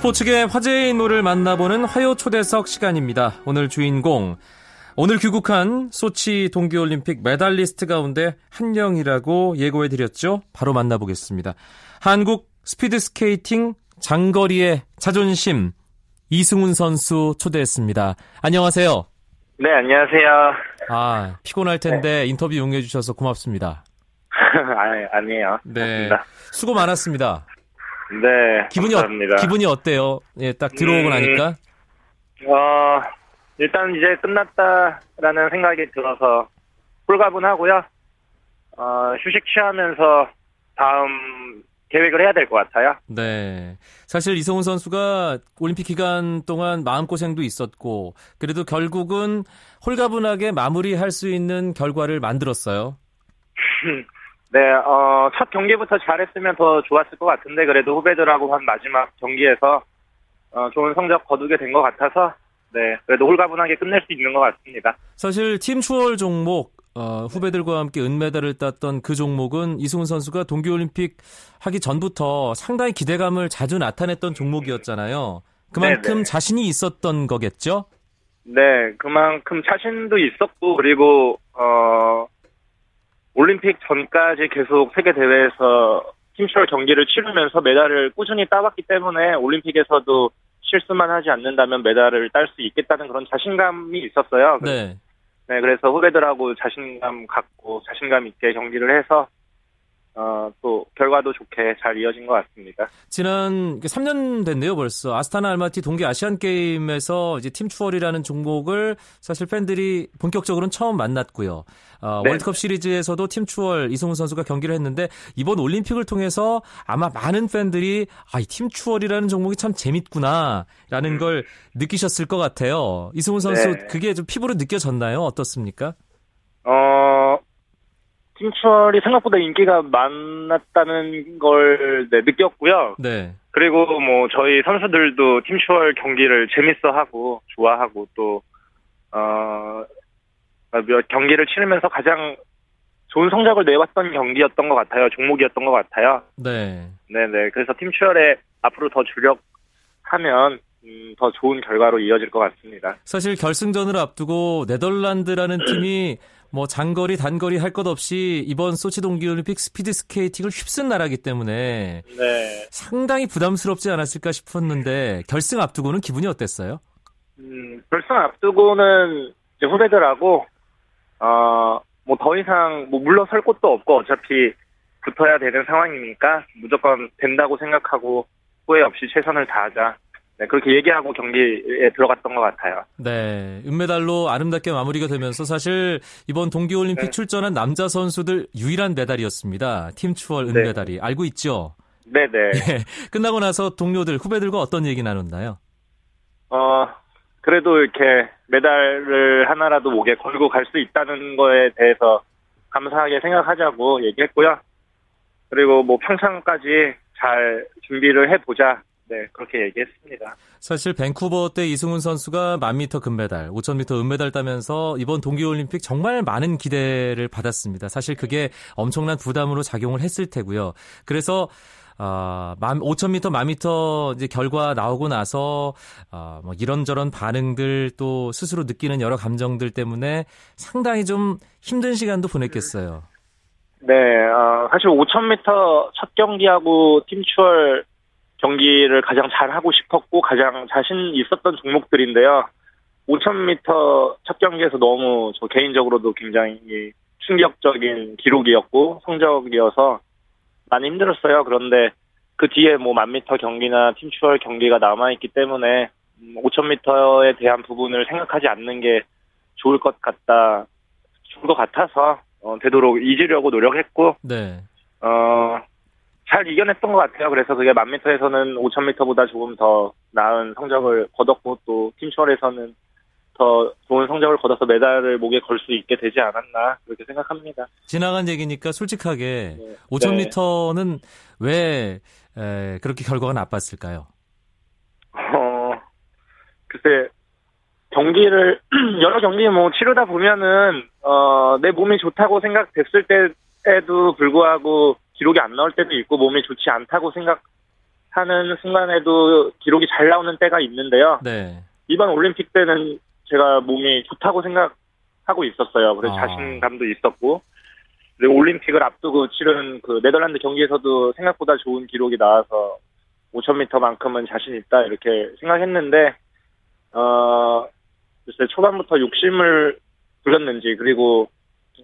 스포츠계 화제의 인물을 만나보는 화요 초대석 시간입니다. 오늘 주인공 오늘 귀국한 소치 동계올림픽 메달리스트 가운데 한 명이라고 예고해드렸죠. 바로 만나보겠습니다. 한국 스피드스케이팅 장거리의 자존심 이승훈 선수 초대했습니다. 안녕하세요. 네, 안녕하세요. 아, 피곤할 텐데 네. 인터뷰 응해 주셔서 고맙습니다. 아, 아니에요. 네. 고맙습니다. 수고 많았습니다. 네. 기분이, 어, 기분이 어때요? 예, 딱 들어오고 음, 나니까? 어, 일단 이제 끝났다라는 생각이 들어서 홀가분하고요. 어, 휴식 취하면서 다음 계획을 해야 될 것 같아요. 네. 사실 이성훈 선수가 올림픽 기간 동안 마음고생도 있었고, 그래도 결국은 홀가분하게 마무리할 수 있는 결과를 만들었어요. 네, 어, 첫 경기부터 잘했으면 더 좋았을 것 같은데, 그래도 후배들하고 한 마지막 경기에서, 어, 좋은 성적 거두게 된 것 같아서, 네, 그래도 홀가분하게 끝낼 수 있는 것 같습니다. 사실 팀 추월 종목, 어, 후배들과 함께 은메달을 땄던 그 종목은 이승훈 선수가 동계올림픽 하기 전부터 상당히 기대감을 자주 나타냈던 종목이었잖아요. 그만큼 네네. 자신이 있었던 거겠죠? 네, 그만큼 자신도 있었고, 그리고, 어, 올림픽 전까지 계속 세계 대회에서 팀쇼 경기를 치르면서 메달을 꾸준히 따왔기 때문에 올림픽에서도 실수만 하지 않는다면 메달을 딸 수 있겠다는 그런 자신감이 있었어요. 네. 네, 그래서 후배들하고 자신감 갖고 자신감 있게 경기를 해서 어, 또 결과도 좋게 잘 이어진 것 같습니다. 지난 3년 됐네요, 벌써. 아스타나 알마티 동계 아시안 게임에서 이제 팀 추월이라는 종목을 사실 팬들이 본격적으로는 처음 만났고요. 어, 네. 월드컵 시리즈에서도 팀 추월 이승훈 선수가 경기를 했는데 이번 올림픽을 통해서 아마 많은 팬들이 아, 이팀 추월이라는 종목이 참 재밌구나라는 음. 걸 느끼셨을 것 같아요. 이승훈 선수 네. 그게 좀 피부로 느껴졌나요? 어떻습니까? 어, 팀추월이 생각보다 인기가 많았다는 걸 네, 느꼈고요. 네. 그리고 뭐 저희 선수들도 팀추월 경기를 재밌어하고 좋아하고 또 어, 경기를 치르면서 가장 좋은 성적을 내왔던 경기였던 것 같아요. 종목이었던 것 같아요. 네. 네네. 그래서 팀추월에 앞으로 더 주력하면 음, 더 좋은 결과로 이어질 것 같습니다. 사실 결승전을 앞두고 네덜란드라는 팀이 뭐 장거리 단거리 할 것 없이 이번 소치 동계올림픽 스피드 스케이팅을 휩쓴 나라기 때문에 네. 상당히 부담스럽지 않았을까 싶었는데 결승 앞두고는 기분이 어땠어요? 음, 결승 앞두고는 이제 후배들하고 어 뭐 더 이상 뭐 물러설 곳도 없고 어차피 붙어야 되는 상황이니까 무조건 된다고 생각하고 후회 없이 최선을 다하자 네, 그렇게 얘기하고 경기에 들어갔던 것 같아요. 네, 은메달로 아름답게 마무리가 되면서 사실 이번 동계올림픽 네. 출전한 남자 선수들 유일한 메달이었습니다. 팀 추월 네. 은메달이. 네. 알고 있죠? 네네. 네. 끝나고 나서 동료들, 후배들과 어떤 얘기 나눴나요? 어, 그래도 이렇게 메달을 하나라도 목에 걸고 갈 수 있다는 거에 대해서 감사하게 생각하자고 얘기했고요. 그리고 뭐 평창까지 잘 준비를 해보자. 네, 그렇게 얘기했습니다. 사실 밴쿠버 때 이승훈 선수가 만미터 금메달, 5000m 은메달 따면서 이번 동계올림픽 정말 많은 기대를 받았습니다. 사실 그게 엄청난 부담으로 작용을 했을 테고요. 그래서 어, 5000m, 만미터 이제 결과 나오고 나서 어, 뭐 이런저런 반응들 또 스스로 느끼는 여러 감정들 때문에 상당히 좀 힘든 시간도 보냈겠어요. 네, 어, 사실 5000m 첫 경기하고 팀 추월 경기를 가장 잘 하고 싶었고 가장 자신 있었던 종목들인데요. 5000m 첫 경기에서 너무 저 개인적으로도 굉장히 충격적인 기록이었고 성적이어서 많이 힘들었어요. 그런데 그 뒤에 뭐 만미터 경기나 팀추월 경기가 남아있기 때문에 5000m에 대한 부분을 생각하지 않는 게 좋을 것 같다, 좋을 것 같아서 어, 되도록 잊으려고 노력했고, 네. 어, 잘 이겨냈던 것 같아요. 그래서 그게 만미터에서는 5천미터보다 조금 더 나은 성적을 거뒀고 또 팀철에서는 더 좋은 성적을 거둬서 메달을 목에 걸 수 있게 되지 않았나 그렇게 생각합니다. 지나간 얘기니까 솔직하게 네. 5천미터는 왜 에, 그렇게 결과가 나빴을까요? 어, 글쎄 경기를 여러 경기 뭐 치르다 보면은 어, 내 몸이 좋다고 생각됐을 때에도 불구하고 기록이 안 나올 때도 있고 몸이 좋지 않다고 생각 하는 순간에도 기록이 잘 나오는 때가 있는데요. 네. 이번 올림픽 때는 제가 몸이 좋다고 생각하고 있었어요. 그래서 아. 자신감도 있었고 올림픽을 앞두고 치른 그 네덜란드 경기에서도 생각보다 좋은 기록이 나와서 5,000m만큼은 자신 있다 이렇게 생각했는데 어 글쎄 초반부터 욕심을 부렸는지 그리고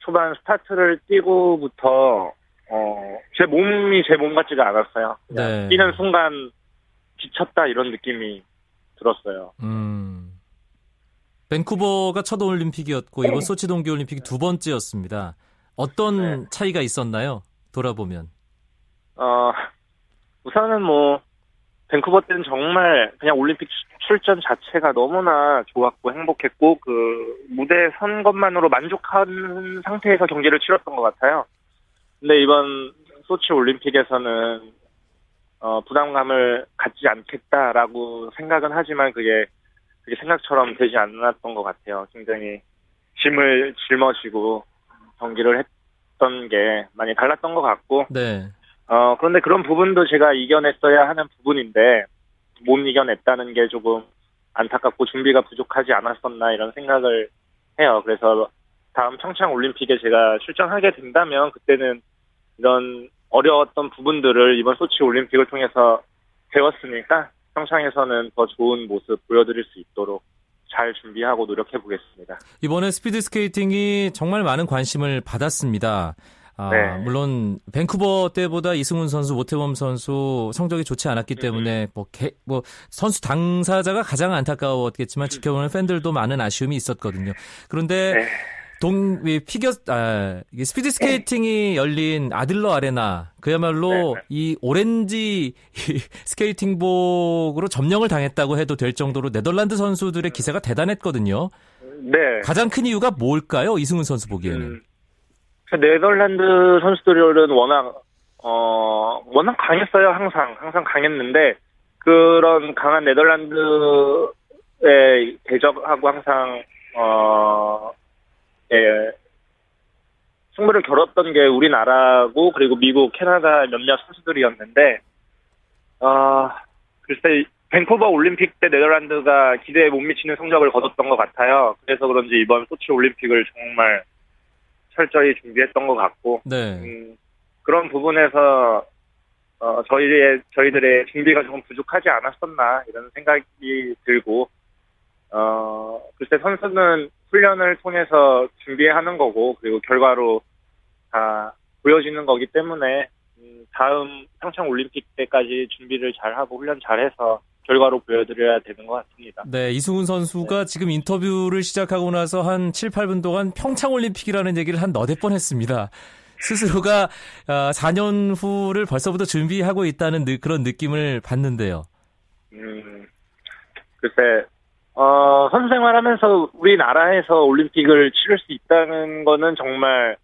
초반 스타트를 뛰고부터 어, 제 몸이 제 몸 같지가 않았어요. 네. 뛰는 순간 지쳤다 이런 느낌이 들었어요. 음. 밴쿠버가 첫 올림픽이었고 이번 소치 동계 올림픽이 두 번째였습니다. 어떤 네. 차이가 있었나요? 돌아보면. 어, 우선은 뭐 밴쿠버 때는 정말 그냥 올림픽 출전 자체가 너무나 좋았고 행복했고 그 무대에 선 것만으로 만족한 상태에서 경기를 치렀던 것 같아요. 근데 이번 소치 올림픽에서는 어, 부담감을 갖지 않겠다라고 생각은 하지만 그게 그게 생각처럼 되지 않았던 것 같아요. 굉장히 짐을 짊어지고 경기를 했던 게 많이 달랐던 것 같고. 네. 어, 그런데 그런 부분도 제가 이겨냈어야 하는 부분인데 못 이겨냈다는 게 조금 안타깝고 준비가 부족하지 않았었나 이런 생각을 해요. 그래서 다음 평창 올림픽에 제가 출전하게 된다면 그때는 이런 어려웠던 부분들을 이번 소치 올림픽을 통해서 배웠으니까 평창에서는 더 좋은 모습 보여드릴 수 있도록 잘 준비하고 노력해 보겠습니다. 이번에 스피드 스케이팅이 정말 많은 관심을 받았습니다. 아, 네. 물론 밴쿠버 때보다 이승훈 선수, 모태범 선수 성적이 좋지 않았기 음. 때문에 뭐, 개, 뭐 선수 당사자가 가장 안타까웠겠지만 지켜보는 팬들도 많은 아쉬움이 있었거든요. 그런데 네. 동 피겨 아 스피드 스케이팅이 열린 아들러 아레나 그야말로 네, 네. 이 오렌지 스케이팅복으로 점령을 당했다고 해도 될 정도로 네덜란드 선수들의 기세가 대단했거든요. 네. 가장 큰 이유가 뭘까요? 이승훈 선수 보기에는. 음, 네덜란드 선수들은 워낙 어 워낙 강했어요. 항상 항상 강했는데 그런 강한 네덜란드에 대적하고 항상 어 예, 승부를 겨뤘던 게 우리나라고 그리고 미국, 캐나다 몇몇 선수들이었는데 어, 글쎄 밴쿠버 올림픽 때 네덜란드가 기대에 못 미치는 성적을 거뒀던 것 같아요. 그래서 그런지 이번 소치 올림픽을 정말 철저히 준비했던 것 같고 네. 음, 그런 부분에서 어, 저희의 저희들의 준비가 조금 부족하지 않았었나 이런 생각이 들고 어, 글쎄 선수는 훈련을 통해서 준비하는 거고 그리고 결과로 다 보여지는 거기 때문에 음, 다음 평창 올림픽 때까지 준비를 잘 하고 훈련 잘 해서 결과로 보여드려야 되는 것 같습니다. 네, 이승훈 선수가 네. 지금 인터뷰를 시작하고 나서 한 7, 8분 동안 평창 올림픽이라는 얘기를 한 너댓 번 했습니다. 스스로가 4년 어, 후를 벌써부터 준비하고 있다는 그런 느낌을 받는데요. 음, 글쎄 어, 선수 생활하면서 우리나라에서 올림픽을 치를 수 있다는 거는 정말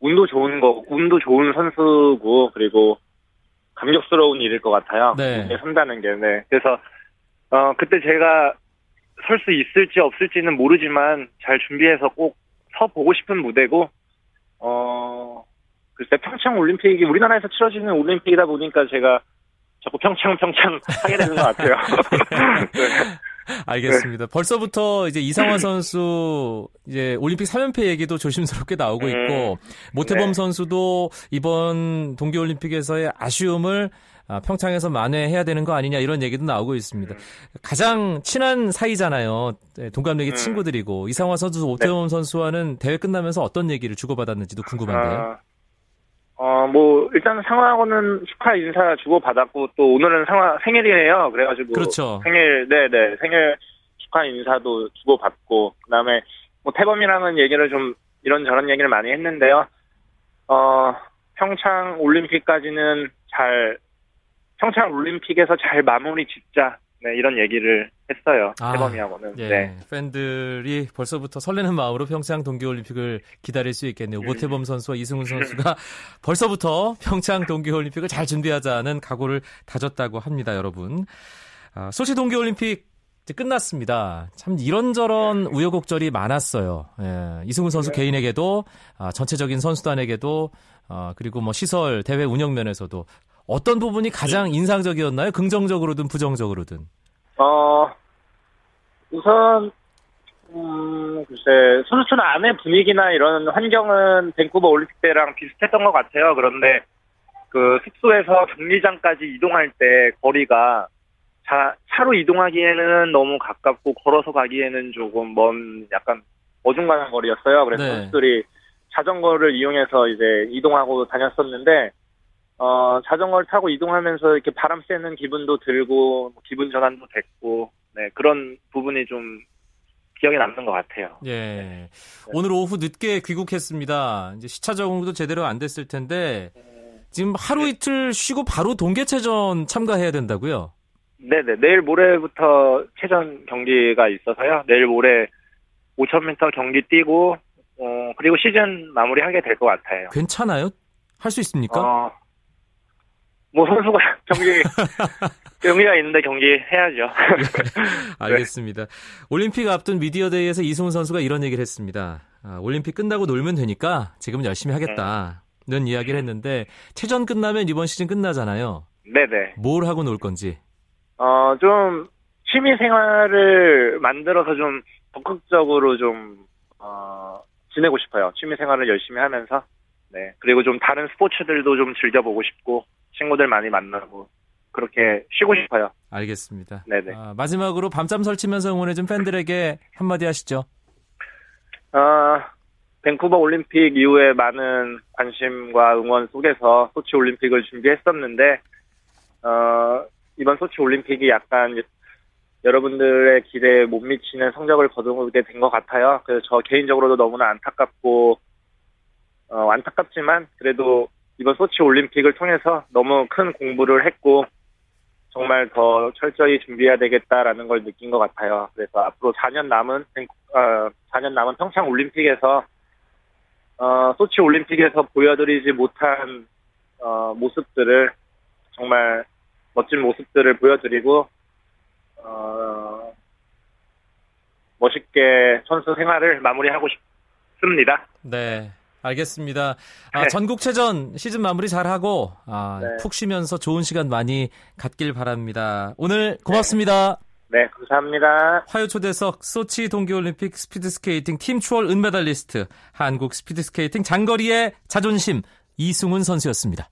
운도 좋은 거, 운도 좋은 선수고, 그리고 감격스러운 일일 것 같아요. 네. 선다는 게, 네. 그래서, 어, 그때 제가 설 수 있을지 없을지는 모르지만 잘 준비해서 꼭 서 보고 싶은 무대고, 어, 글쎄 평창 올림픽이 우리나라에서 치러지는 올림픽이다 보니까 제가 자꾸 평창 평창 하게 되는 것 같아요. 네. 알겠습니다. 벌써부터 이제 이상화 선수 이제 올림픽 3연패 얘기도 조심스럽게 나오고 있고 음, 모태범 네. 선수도 이번 동계 올림픽에서의 아쉬움을 아, 평창에서 만회해야 되는 거 아니냐 이런 얘기도 나오고 있습니다. 음. 가장 친한 사이잖아요. 네, 동갑내기 음. 친구들이고 이상화 선수, 오태범 네. 선수와는 대회 끝나면서 어떤 얘기를 주고받았는지도 궁금한데요. 아, 어, 뭐, 일단 상황은 축하 인사 주고받았고, 또 오늘은 상황, 생일이에요. 그래가지고. 그렇죠. 생일, 네네. 네. 생일 축하 인사도 주고받고, 그 다음에, 뭐, 태범이랑은 얘기를 좀, 이런저런 얘기를 많이 했는데요. 어, 평창 올림픽까지는 잘, 평창 올림픽에서 잘 마무리 짓자. 네, 이런 얘기를 했어요. 아, 태범이하고는. 예, 네. 팬들이 벌써부터 설레는 마음으로 평창 동계올림픽을 기다릴 수 있겠네요. 음. 모태범 선수와 이승훈 선수가 벌써부터 평창 동계올림픽을 잘 준비하자는 각오를 다졌다고 합니다, 여러분. 아, 소치 동계올림픽 이제 끝났습니다. 참 이런저런 우여곡절이 많았어요. 예, 이승훈 선수 네. 개인에게도 아, 전체적인 선수단에게도 아, 그리고 뭐 시설 대회 운영 면에서도 어떤 부분이 가장 인상적이었나요? 긍정적으로든 부정적으로든. 어, 우선, 음, 글쎄, 선수촌 안의 분위기나 이런 환경은 밴쿠버 올림픽 때랑 비슷했던 것 같아요. 그런데 그 숙소에서 경기장까지 이동할 때 거리가 차, 차로 이동하기에는 너무 가깝고 걸어서 가기에는 조금 먼 약간 어중간한 거리였어요. 그래서 네. 선수들이 자전거를 이용해서 이제 이동하고 다녔었는데 어, 자전거를 타고 이동하면서 이렇게 바람 쐬는 기분도 들고 뭐 기분 전환도 됐고 네, 그런 부분이 좀 기억에 남는 것 같아요. 예. 오늘 오후 늦게 귀국했습니다. 이제 시차 적응도 제대로 안 됐을 텐데 지금 하루 이틀 쉬고 바로 동계체전 참가해야 된다고요? 네네 내일 모레부터 체전 경기가 있어서요. 내일 모레 5,000m 경기 뛰고 어, 그리고 시즌 마무리 하게 될 것 같아요. 괜찮아요? 할 수 있습니까? 어, 뭐 선수가 경기 경기가 있는데 경기 해야죠. 알겠습니다. 올림픽 앞둔 미디어데이에서 이승훈 선수가 이런 얘기를 했습니다. 아, 올림픽 끝나고 놀면 되니까 지금 열심히 하겠다는 이야기를 했는데 체전 끝나면 이번 시즌 끝나잖아요. 네네. 뭘 하고 놀 건지. 어, 좀, 취미 생활을 만들어서 좀 적극적으로 좀, 어, 지내고 싶어요. 취미 생활을 열심히 하면서. 네. 그리고 좀 다른 스포츠들도 좀 즐겨보고 싶고, 친구들 많이 만나고, 그렇게 쉬고 싶어요. 알겠습니다. 네네. 아, 마지막으로 밤잠 설치면서 응원해준 팬들에게 한마디 하시죠. 어, 밴쿠버 올림픽 이후에 많은 관심과 응원 속에서 소치 올림픽을 준비했었는데, 어, 이번 소치 올림픽이 약간 여러분들의 기대에 못 미치는 성적을 거두게 된 것 같아요. 그래서 저 개인적으로도 너무나 안타깝고, 어, 안타깝지만 그래도 이번 소치 올림픽을 통해서 너무 큰 공부를 했고, 정말 더 철저히 준비해야 되겠다라는 걸 느낀 것 같아요. 그래서 앞으로 4년 남은, 어, 4년 남은 평창 올림픽에서, 어, 소치 올림픽에서 보여드리지 못한, 어, 모습들을 정말 멋진 모습들을 보여드리고, 어, 멋있게 선수 생활을 마무리하고 싶습니다. 네. 알겠습니다. 아, 네. 전국체전 시즌 마무리 잘하고 아, 네. 푹 쉬면서 좋은 시간 많이 갖길 바랍니다. 오늘 고맙습니다. 네, 감사합니다. 화요 초대석 소치 동계올림픽 스피드스케이팅 팀 추월 은메달리스트 한국 스피드스케이팅 장거리의 자존심 이승훈 선수였습니다.